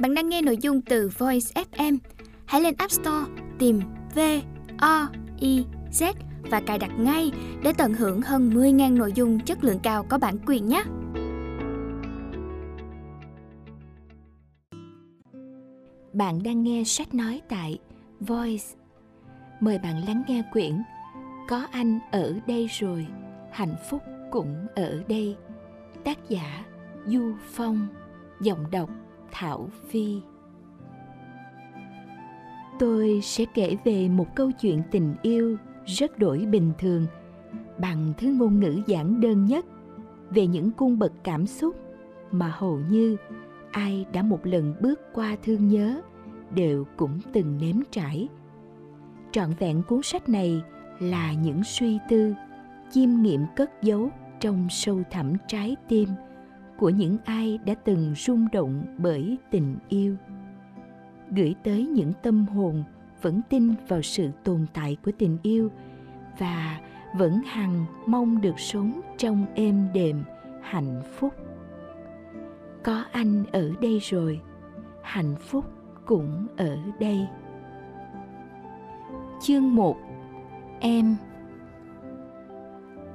Bạn đang nghe nội dung từ Voice FM. Hãy lên App Store tìm V O I Z và cài đặt ngay để tận hưởng hơn 10.000 nội dung chất lượng cao có bản quyền nhé. Bạn đang nghe sách nói tại Voice. Mời bạn lắng nghe quyển Có anh ở đây rồi, hạnh phúc cũng ở đây. Tác giả Du Phong, giọng đọc Thảo Phi. Tôi sẽ kể về một câu chuyện tình yêu rất đổi bình thường, bằng thứ ngôn ngữ giản đơn nhất, về những cung bậc cảm xúc mà hầu như ai đã một lần bước qua thương nhớ đều cũng từng nếm trải trọn vẹn cuốn sách này là những suy tư, chiêm nghiệm cất giấu trong sâu thẳm trái tim của những ai đã từng rung động bởi tình yêu. Gửi tới những tâm hồn vẫn tin vào sự tồn tại của tình yêu và vẫn hằng mong được sống trong êm đềm, hạnh phúc. Có anh ở đây rồi, hạnh phúc cũng ở đây. Chương 1 em.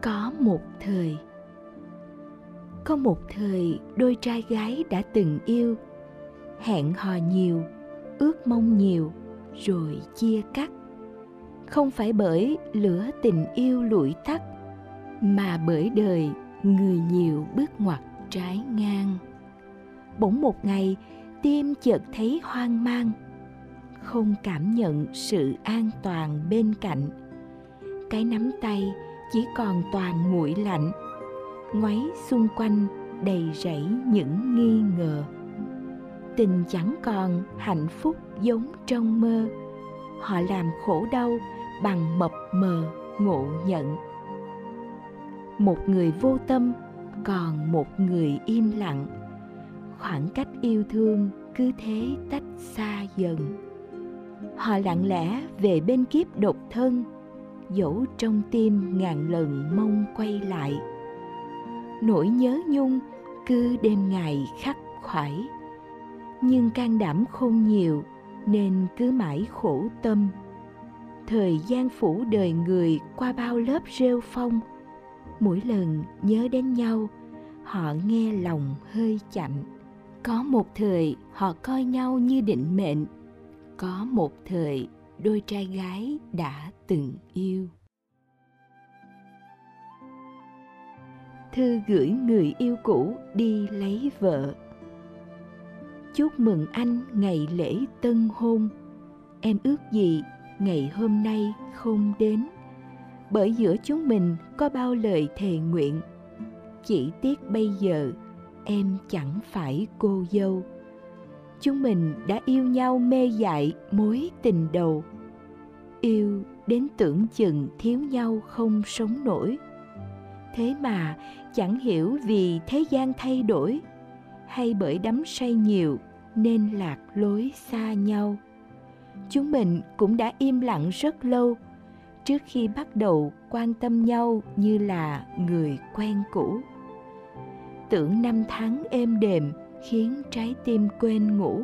Có một thời có một thời đôi trai gái đã từng yêu. Hẹn hò nhiều, ước mong nhiều, rồi chia cắt. Không phải bởi lửa tình yêu lụi tắt, mà bởi đời người nhiều bước ngoặt trái ngang. Bỗng một ngày, tim chợt thấy hoang mang, không cảm nhận sự an toàn bên cạnh. Cái nắm tay chỉ còn toàn nguội lạnh ngoáy xung quanh đầy rẫy những nghi ngờ. Tình chẳng còn hạnh phúc giống trong mơ. Họ làm khổ đau bằng mập mờ ngộ nhận. Một người vô tâm, còn một người im lặng. Khoảng cách yêu thương cứ thế tách xa dần. Họ lặng lẽ về bên kiếp độc thân, dẫu trong tim ngàn lần mong quay lại nỗi nhớ nhung cứ đêm ngày khắc khoải. Nhưng can đảm không nhiều nên cứ mãi khổ tâm. Thời gian phủ đời người qua bao lớp rêu phong, mỗi lần nhớ đến nhau, họ nghe lòng hơi chạnh có một thời họ coi nhau như định mệnh, có một thời đôi trai gái đã từng yêu. Thư gửi người yêu cũ đi lấy vợ. Chúc mừng anh ngày lễ tân hôn. Em ước gì ngày hôm nay không đến. Bởi giữa chúng mình có bao lời thề nguyện. Chỉ tiếc bây giờ em chẳng phải cô dâu. Chúng mình đã yêu nhau mê dại mối tình đầu. Yêu đến tưởng chừng thiếu nhau không sống nổi thế mà chẳng hiểu vì thế gian thay đổi. Hay bởi đắm say nhiều nên lạc lối xa nhau. Chúng mình cũng đã im lặng rất lâu trước khi bắt đầu quan tâm nhau như là người quen cũ. Tưởng năm tháng êm đềm khiến trái tim quên ngủ.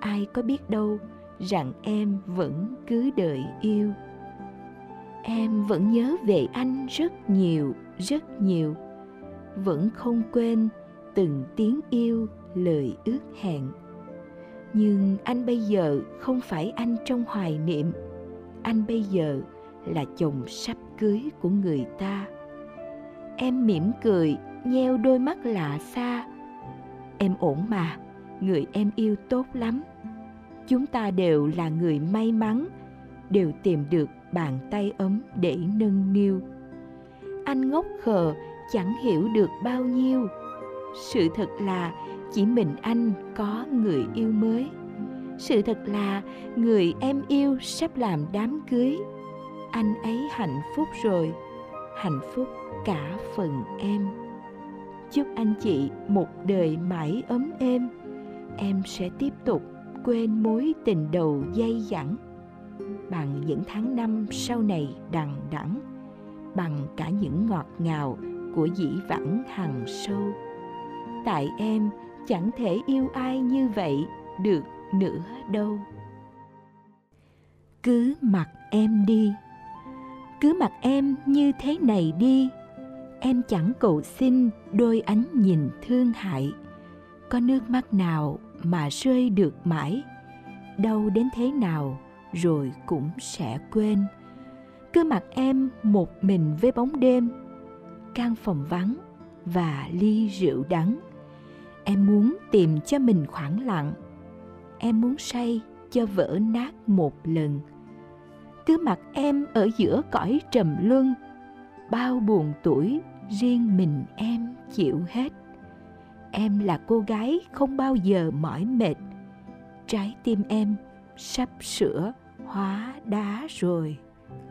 Ai có biết đâu rằng em vẫn cứ đợi yêu. Em vẫn nhớ về anh rất nhiều rất nhiều. Vẫn không quên từng tiếng yêu, lời ước hẹn. Nhưng anh bây giờ không phải anh trong hoài niệm. Anh bây giờ là chồng sắp cưới của người ta. Em mỉm cười, nheo đôi mắt lạ xa. Em ổn mà, người em yêu tốt lắm. Chúng ta đều là người may mắn, đều tìm được bàn tay ấm để nâng niu anh ngốc khờ, chẳng hiểu được bao nhiêu. Sự thật là, chỉ mình anh có người yêu mới. Sự thật là, người em yêu sắp làm đám cưới. Anh ấy hạnh phúc rồi, hạnh phúc cả phần em. Chúc anh chị một đời mãi ấm êm. Em sẽ tiếp tục quên mối tình đầu dây dẳng. Bằng những tháng năm sau này đằng đẵng bằng cả những ngọt ngào của dĩ vãng hằng sâu. Tại em, chẳng thể yêu ai như vậy được nữa đâu. Cứ mặc em đi. Cứ mặc em như thế này đi. Em chẳng cầu xin đôi ánh nhìn thương hại. Có nước mắt nào mà rơi được mãi? Đau đến thế nào rồi cũng sẽ quên cứ mặc em một mình với bóng đêm, căn phòng vắng và ly rượu đắng. Em muốn tìm cho mình khoảng lặng. Em muốn say cho vỡ nát một lần. Cứ mặc em ở giữa cõi trầm luân, bao buồn tuổi riêng mình em chịu hết. Em là cô gái không bao giờ mỏi mệt. Trái tim em sắp sửa hóa đá rồi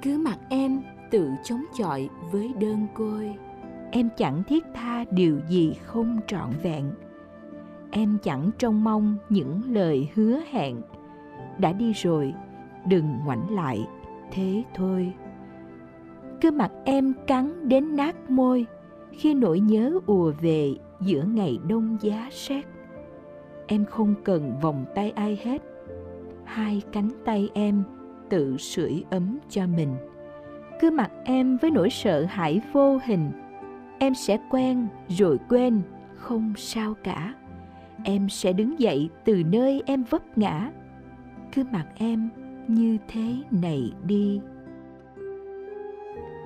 cứ mặc em tự chống chọi với đơn côi. Em chẳng thiết tha điều gì không trọn vẹn. Em chẳng trông mong những lời hứa hẹn. Đã đi rồi, đừng ngoảnh lại, thế thôi. Cứ mặt em cắn đến nát môi, khi nỗi nhớ ùa về giữa ngày đông giá rét em không cần vòng tay ai hết. Hai cánh tay em tự sưởi ấm cho mình. Cứ mặc em với nỗi sợ hãi vô hình, em sẽ quen rồi quên, không sao cả. Em sẽ đứng dậy từ nơi em vấp ngã. Cứ mặc em như thế này đi.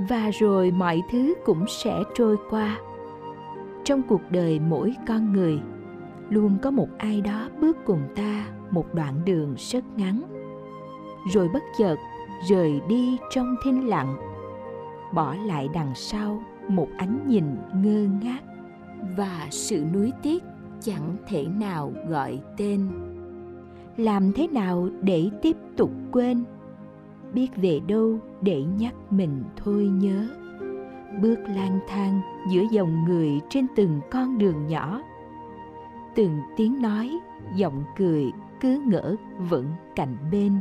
Và rồi mọi thứ cũng sẽ trôi qua. Trong cuộc đời mỗi con người, luôn có một ai đó bước cùng ta một đoạn đường rất ngắn rồi bất chợt rời đi trong thinh lặng, bỏ lại đằng sau một ánh nhìn ngơ ngác và sự nuối tiếc chẳng thể nào gọi tên. Làm thế nào để tiếp tục quên? Biết về đâu để nhắc mình thôi nhớ. Bước lang thang giữa dòng người trên từng con đường nhỏ. Từng tiếng nói, giọng cười cứ ngỡ vẫn cạnh bên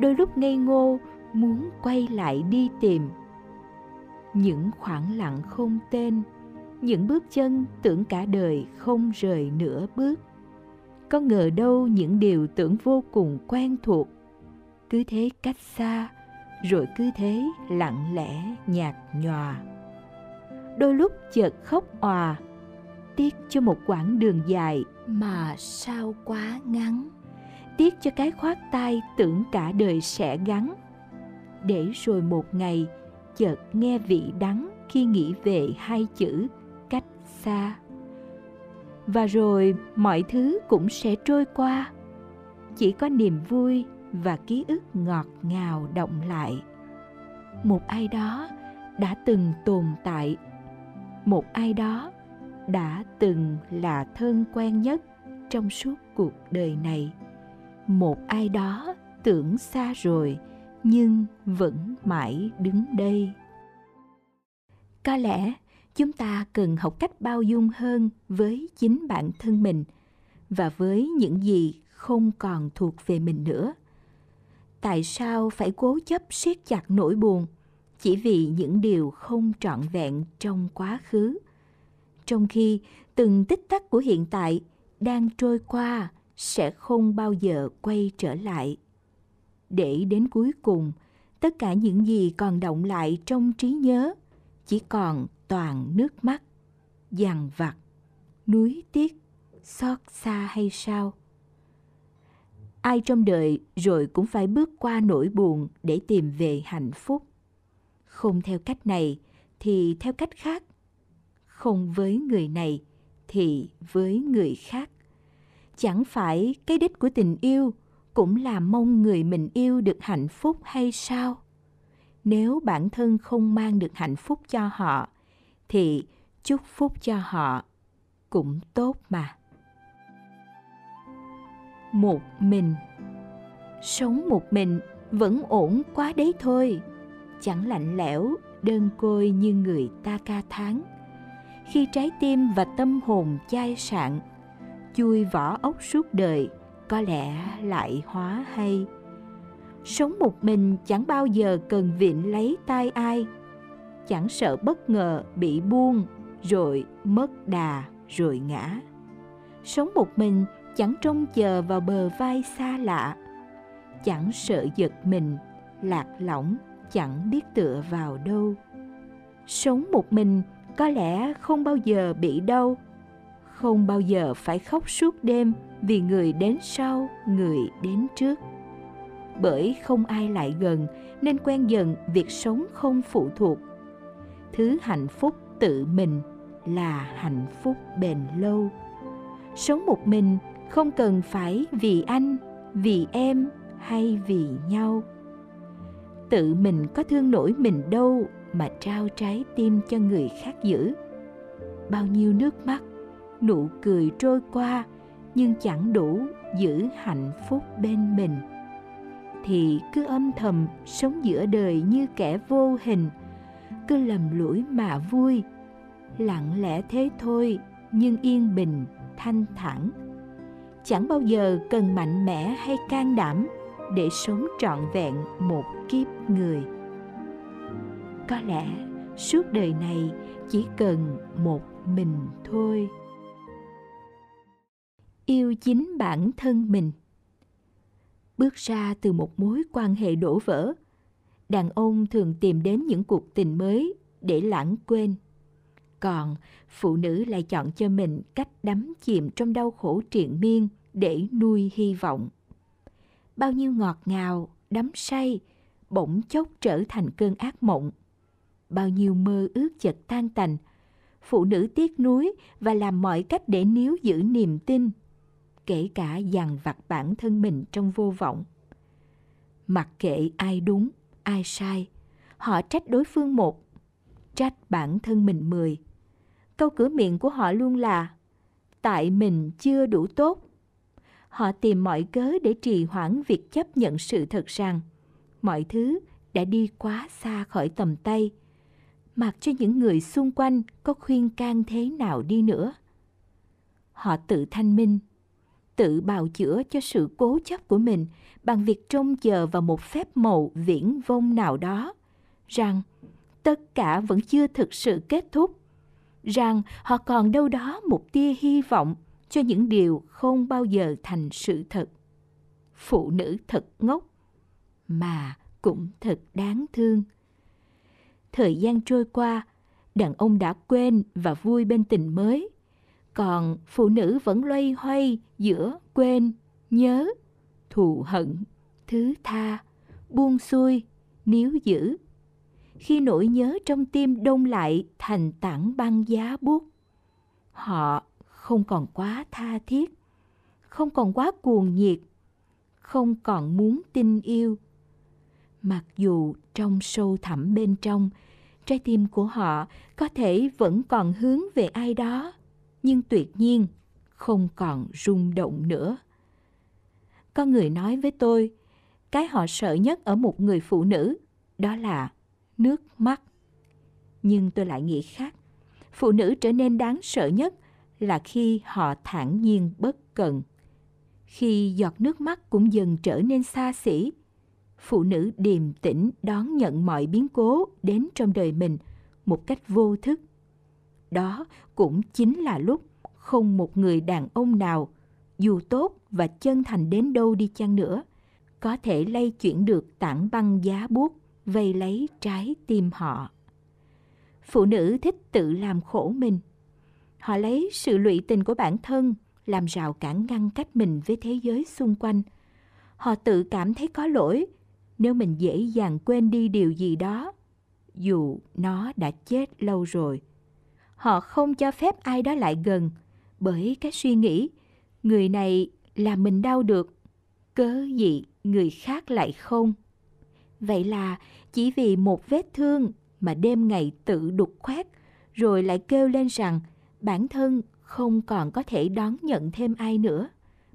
đôi lúc ngây ngô, muốn quay lại đi tìm. Những khoảng lặng không tên, những bước chân tưởng cả đời không rời nửa bước. Có ngờ đâu những điều tưởng vô cùng quen thuộc. Cứ thế cách xa, rồi cứ thế lặng lẽ nhạt nhòa. Đôi lúc chợt khóc òa, tiếc cho một quãng đường dài mà sao quá ngắn tiếc cho cái khoác tay tưởng cả đời sẽ gắn. Để rồi một ngày, chợt nghe vị đắng khi nghĩ về hai chữ cách xa. Và rồi mọi thứ cũng sẽ trôi qua. Chỉ có niềm vui và ký ức ngọt ngào động lại. Một ai đó đã từng tồn tại. Một ai đó đã từng là thân quen nhất trong suốt cuộc đời này một ai đó tưởng xa rồi, nhưng vẫn mãi đứng đây. Có lẽ chúng ta cần học cách bao dung hơn với chính bản thân mình và với những gì không còn thuộc về mình nữa. Tại sao phải cố chấp siết chặt nỗi buồn chỉ vì những điều không trọn vẹn trong quá khứ? Trong khi từng tích tắc của hiện tại đang trôi qua sẽ không bao giờ quay trở lại. Để đến cuối cùng, tất cả những gì còn động lại trong trí nhớ chỉ còn toàn nước mắt, dằn vặt núi tiếc, xót xa hay sao? Ai trong đời rồi cũng phải bước qua nỗi buồn để tìm về hạnh phúc. Không theo cách này thì theo cách khác. Không với người này thì với người khác chẳng phải cái đích của tình yêu cũng là mong người mình yêu được hạnh phúc hay sao? Nếu bản thân không mang được hạnh phúc cho họ, thì chúc phúc cho họ cũng tốt mà. Một mình. Sống một mình vẫn ổn quá đấy thôi. Chẳng lạnh lẽo, đơn côi như người ta ca tháng khi trái tim và tâm hồn chai sạn chui vỏ ốc suốt đời, có lẽ lại hóa hay. Sống một mình chẳng bao giờ cần viện lấy tay ai. Chẳng sợ bất ngờ bị buông, rồi mất đà, rồi ngã. Sống một mình chẳng trông chờ vào bờ vai xa lạ. Chẳng sợ giật mình, lạc lõng chẳng biết tựa vào đâu. Sống một mình có lẽ không bao giờ bị đau không bao giờ phải khóc suốt đêm vì người đến sau, người đến trước. Bởi không ai lại gần, nên quen dần việc sống không phụ thuộc. Thứ hạnh phúc tự mình là hạnh phúc bền lâu. Sống một mình không cần phải vì anh, vì em hay vì nhau. Tự mình có thương nổi mình đâu mà trao trái tim cho người khác giữ. Bao nhiêu nước mắt nụ cười trôi qua, nhưng chẳng đủ giữ hạnh phúc bên mình. Thì cứ âm thầm sống giữa đời như kẻ vô hình, cứ lầm lũi mà vui. Lặng lẽ thế thôi, nhưng yên bình, thanh thản. Chẳng bao giờ cần mạnh mẽ hay can đảm để sống trọn vẹn một kiếp người. Có lẽ suốt đời này chỉ cần một mình thôi yêu chính bản thân mình. Bước ra từ một mối quan hệ đổ vỡ, đàn ông thường tìm đến những cuộc tình mới để lãng quên. Còn phụ nữ lại chọn cho mình cách đắm chìm trong đau khổ triền miên để nuôi hy vọng. Bao nhiêu ngọt ngào, đắm say bỗng chốc trở thành cơn ác mộng. Bao nhiêu mơ ước chợt tan tành, phụ nữ tiếc nuối và làm mọi cách để níu giữ niềm tin kể cả dằn vặt bản thân mình trong vô vọng. Mặc kệ ai đúng, ai sai, họ trách đối phương một, trách bản thân mình mười. Câu cửa miệng của họ luôn là, tại mình chưa đủ tốt. Họ tìm mọi cớ để trì hoãn việc chấp nhận sự thật rằng, mọi thứ đã đi quá xa khỏi tầm tay, mặc cho những người xung quanh có khuyên can thế nào đi nữa. Họ tự thanh minh tự bào chữa cho sự cố chấp của mình bằng việc trông chờ vào một phép màu viễn vông nào đó. Rằng, tất cả vẫn chưa thực sự kết thúc. Rằng, họ còn đâu đó một tia hy vọng cho những điều không bao giờ thành sự thật. Phụ nữ thật ngốc, mà cũng thật đáng thương. Thời gian trôi qua, đàn ông đã quên và vui bên tình mới còn phụ nữ vẫn loay hoay giữa quên, nhớ, thù hận, thứ tha, buông xuôi, níu giữ. Khi nỗi nhớ trong tim đông lại thành tảng băng giá buốt, họ không còn quá tha thiết, không còn quá cuồng nhiệt, không còn muốn tin yêu. Mặc dù trong sâu thẳm bên trong, trái tim của họ có thể vẫn còn hướng về ai đó nhưng tuyệt nhiên không còn rung động nữa. Có người nói với tôi, cái họ sợ nhất ở một người phụ nữ, đó là nước mắt. Nhưng tôi lại nghĩ khác, phụ nữ trở nên đáng sợ nhất là khi họ thản nhiên bất cần. Khi giọt nước mắt cũng dần trở nên xa xỉ, phụ nữ điềm tĩnh đón nhận mọi biến cố đến trong đời mình một cách vô thức đó cũng chính là lúc không một người đàn ông nào, dù tốt và chân thành đến đâu đi chăng nữa, có thể lay chuyển được tảng băng giá buốt, vây lấy trái tim họ. Phụ nữ thích tự làm khổ mình. Họ lấy sự lụy tình của bản thân làm rào cản ngăn cách mình với thế giới xung quanh. Họ tự cảm thấy có lỗi nếu mình dễ dàng quên đi điều gì đó, dù nó đã chết lâu rồi họ không cho phép ai đó lại gần. Bởi cái suy nghĩ, người này làm mình đau được, cớ gì người khác lại không? Vậy là chỉ vì một vết thương mà đêm ngày tự đục khoét, rồi lại kêu lên rằng bản thân không còn có thể đón nhận thêm ai nữa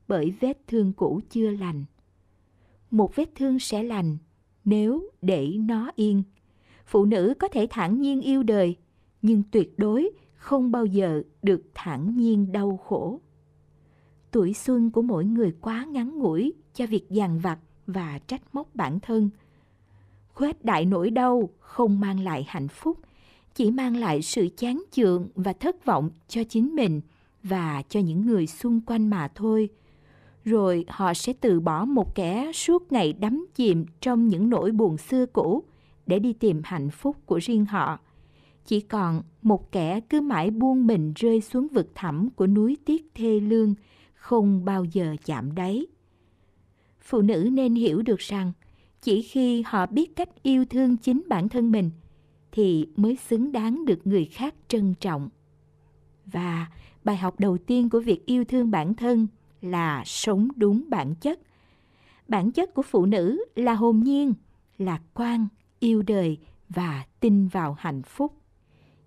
bởi vết thương cũ chưa lành. Một vết thương sẽ lành nếu để nó yên. Phụ nữ có thể thản nhiên yêu đời nhưng tuyệt đối không bao giờ được thản nhiên đau khổ. Tuổi xuân của mỗi người quá ngắn ngủi cho việc dằn vặt và trách móc bản thân. Khuếch đại nỗi đau không mang lại hạnh phúc, chỉ mang lại sự chán chường và thất vọng cho chính mình và cho những người xung quanh mà thôi. Rồi họ sẽ từ bỏ một kẻ suốt ngày đắm chìm trong những nỗi buồn xưa cũ để đi tìm hạnh phúc của riêng họ chỉ còn một kẻ cứ mãi buông mình rơi xuống vực thẳm của núi tiếc thê lương, không bao giờ chạm đáy. Phụ nữ nên hiểu được rằng, chỉ khi họ biết cách yêu thương chính bản thân mình, thì mới xứng đáng được người khác trân trọng. Và bài học đầu tiên của việc yêu thương bản thân là sống đúng bản chất. Bản chất của phụ nữ là hồn nhiên, lạc quan, yêu đời và tin vào hạnh phúc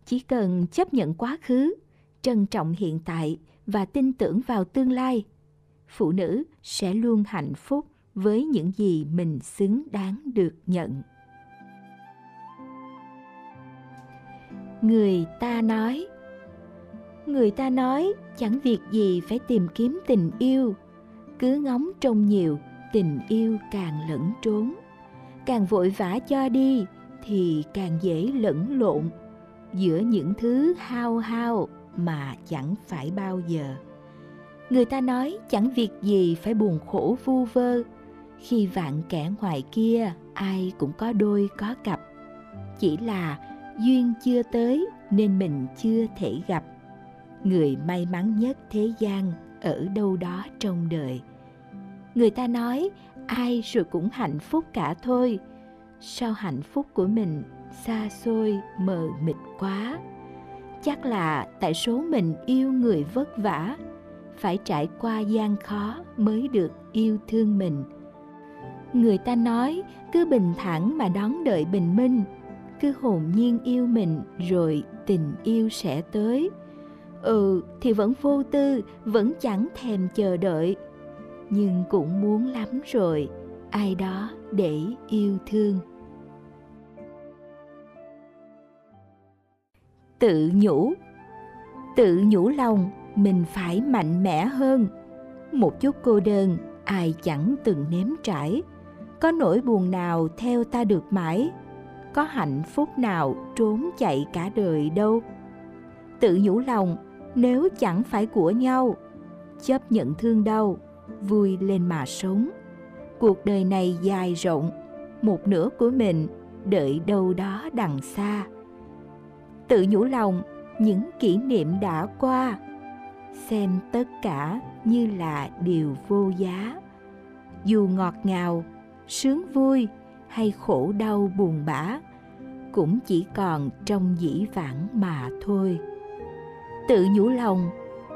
chỉ cần chấp nhận quá khứ, trân trọng hiện tại và tin tưởng vào tương lai, phụ nữ sẽ luôn hạnh phúc với những gì mình xứng đáng được nhận. Người ta nói, người ta nói chẳng việc gì phải tìm kiếm tình yêu, cứ ngóng trông nhiều, tình yêu càng lẫn trốn. Càng vội vã cho đi thì càng dễ lẫn lộn giữa những thứ hao hao mà chẳng phải bao giờ. Người ta nói chẳng việc gì phải buồn khổ vu vơ. Khi vạn kẻ ngoài kia, ai cũng có đôi có cặp. Chỉ là duyên chưa tới nên mình chưa thể gặp. Người may mắn nhất thế gian ở đâu đó trong đời. Người ta nói, ai rồi cũng hạnh phúc cả thôi. Sao hạnh phúc của mình xa xôi, mờ mịt quá. Chắc là tại số mình yêu người vất vả, phải trải qua gian khó mới được yêu thương mình. Người ta nói, cứ bình thản mà đón đợi bình minh. Cứ hồn nhiên yêu mình, rồi tình yêu sẽ tới. Ừ thì vẫn vô tư, vẫn chẳng thèm chờ đợi. Nhưng cũng muốn lắm rồi, ai đó để yêu thương. Tự nhủ. Tự nhủ lòng, mình phải mạnh mẽ hơn. Một chút cô đơn, ai chẳng từng nếm trải. Có nỗi buồn nào theo ta được mãi? Có hạnh phúc nào trốn chạy cả đời đâu? Tự nhủ lòng, nếu chẳng phải của nhau, chấp nhận thương đau, vui lên mà sống. Cuộc đời này dài rộng, một nửa của mình đợi đâu đó đằng xa tự nhủ lòng, những kỷ niệm đã qua. Xem tất cả như là điều vô giá. Dù ngọt ngào, sướng vui hay khổ đau buồn bã, cũng chỉ còn trong dĩ vãng mà thôi. Tự nhủ lòng,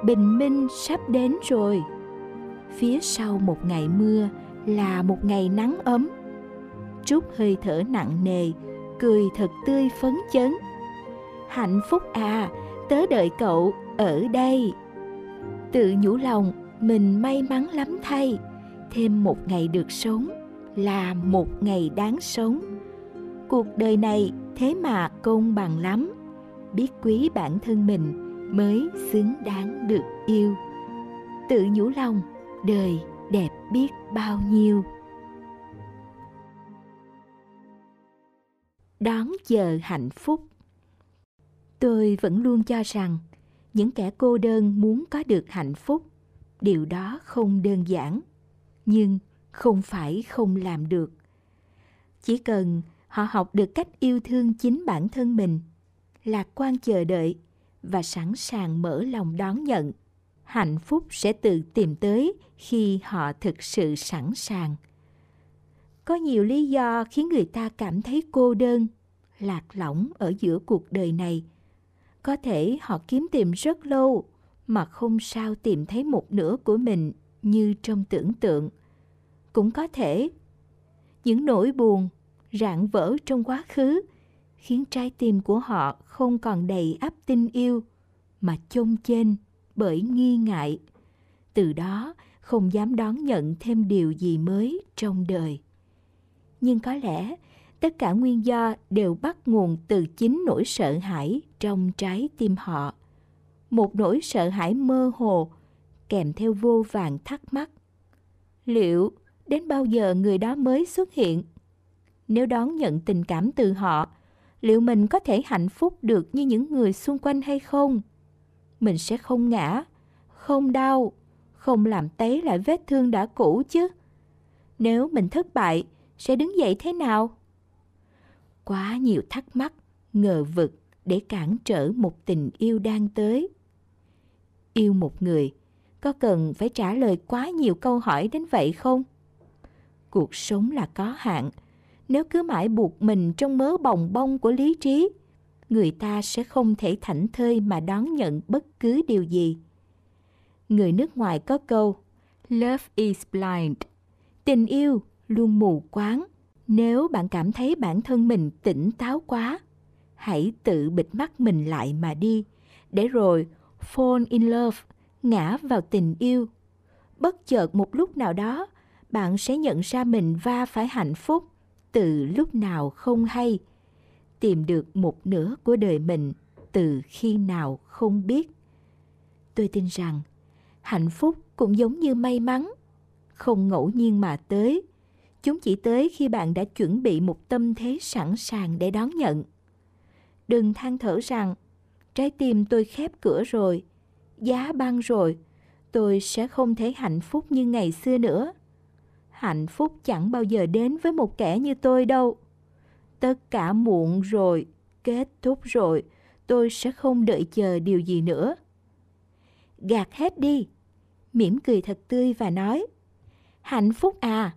bình minh sắp đến rồi. Phía sau một ngày mưa là một ngày nắng ấm. Trút hơi thở nặng nề, cười thật tươi phấn chấn hạnh phúc à tớ đợi cậu ở đây. Tự nhủ lòng, mình may mắn lắm thay. Thêm một ngày được sống là một ngày đáng sống. Cuộc đời này thế mà công bằng lắm. Biết quý bản thân mình mới xứng đáng được yêu. Tự nhủ lòng, đời đẹp biết bao nhiêu. Đón chờ hạnh phúc tôi vẫn luôn cho rằng những kẻ cô đơn muốn có được hạnh phúc, điều đó không đơn giản, nhưng không phải không làm được. Chỉ cần họ học được cách yêu thương chính bản thân mình, lạc quan chờ đợi và sẵn sàng mở lòng đón nhận, hạnh phúc sẽ tự tìm tới khi họ thực sự sẵn sàng. Có nhiều lý do khiến người ta cảm thấy cô đơn, lạc lõng ở giữa cuộc đời này có thể họ kiếm tìm rất lâu, mà không sao tìm thấy một nửa của mình như trong tưởng tượng. Cũng có thể, những nỗi buồn, rạn vỡ trong quá khứ khiến trái tim của họ không còn đầy ắp tình yêu mà chông chênh bởi nghi ngại. Từ đó, không dám đón nhận thêm điều gì mới trong đời. Nhưng có lẽ tất cả nguyên do đều bắt nguồn từ chính nỗi sợ hãi trong trái tim họ một nỗi sợ hãi mơ hồ kèm theo vô vàng thắc mắc liệu đến bao giờ người đó mới xuất hiện nếu đón nhận tình cảm từ họ liệu mình có thể hạnh phúc được như những người xung quanh hay không mình sẽ không ngã Không đau, không làm tấy lại vết thương đã cũ chứ. Nếu mình thất bại, sẽ đứng dậy thế nào? Quá nhiều thắc mắc, ngờ vực để cản trở một tình yêu đang tới. Yêu một người, có cần phải trả lời quá nhiều câu hỏi đến vậy không? Cuộc sống là có hạn, nếu cứ mãi buộc mình trong mớ bồng bông của lý trí, người ta sẽ không thể thảnh thơi mà đón nhận bất cứ điều gì. Người nước ngoài có câu Love is blind. Tình yêu luôn mù quáng. Nếu bạn cảm thấy bản thân mình tỉnh táo quá, hãy tự bịt mắt mình lại mà đi, để rồi fall in love, ngã vào tình yêu. Bất chợt một lúc nào đó, bạn sẽ nhận ra mình va phải hạnh phúc từ lúc nào không hay, tìm được một nửa của đời mình từ khi nào không biết. Tôi tin rằng hạnh phúc cũng giống như may mắn, không ngẫu nhiên mà tới. Chúng chỉ tới khi bạn đã chuẩn bị một tâm thế sẵn sàng để đón nhận. Đừng than thở rằng, trái tim tôi khép cửa rồi, giá băng rồi, tôi sẽ không thấy hạnh phúc như ngày xưa nữa. Hạnh phúc chẳng bao giờ đến với một kẻ như tôi đâu. Tất cả muộn rồi, kết thúc rồi, tôi sẽ không đợi chờ điều gì nữa. Gạt hết đi, mỉm cười thật tươi và nói, hạnh phúc à,